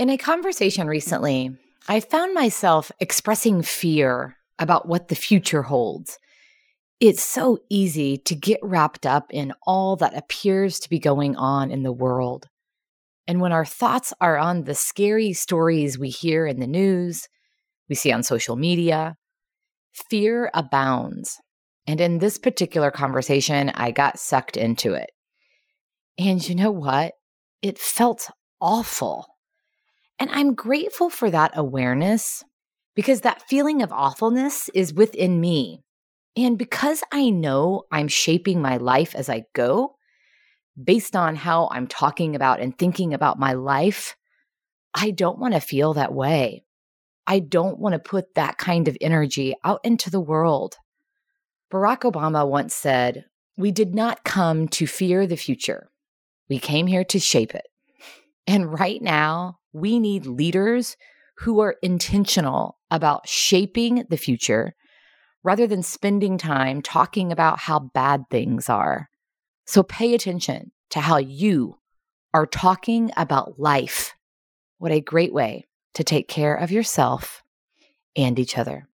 In a conversation recently, I found myself expressing fear about what the future holds. It's so easy to get wrapped up in all that appears to be going on in the world. And when our thoughts are on the scary stories we hear in the news, we see on social media, fear abounds. And in this particular conversation, I got sucked into it. And you know what? It felt awful. And I'm grateful for that awareness because that feeling of awfulness is within me. And because I know I'm shaping my life as I go, based on how I'm talking about and thinking about my life, I don't want to feel that way. I don't want to put that kind of energy out into the world. Barack Obama once said, We did not come to fear the future. We came here to shape it. And right now, we need leaders who are intentional about shaping the future rather than spending time talking about how bad things are. So pay attention to how you are talking about life. What a great way to take care of yourself and each other.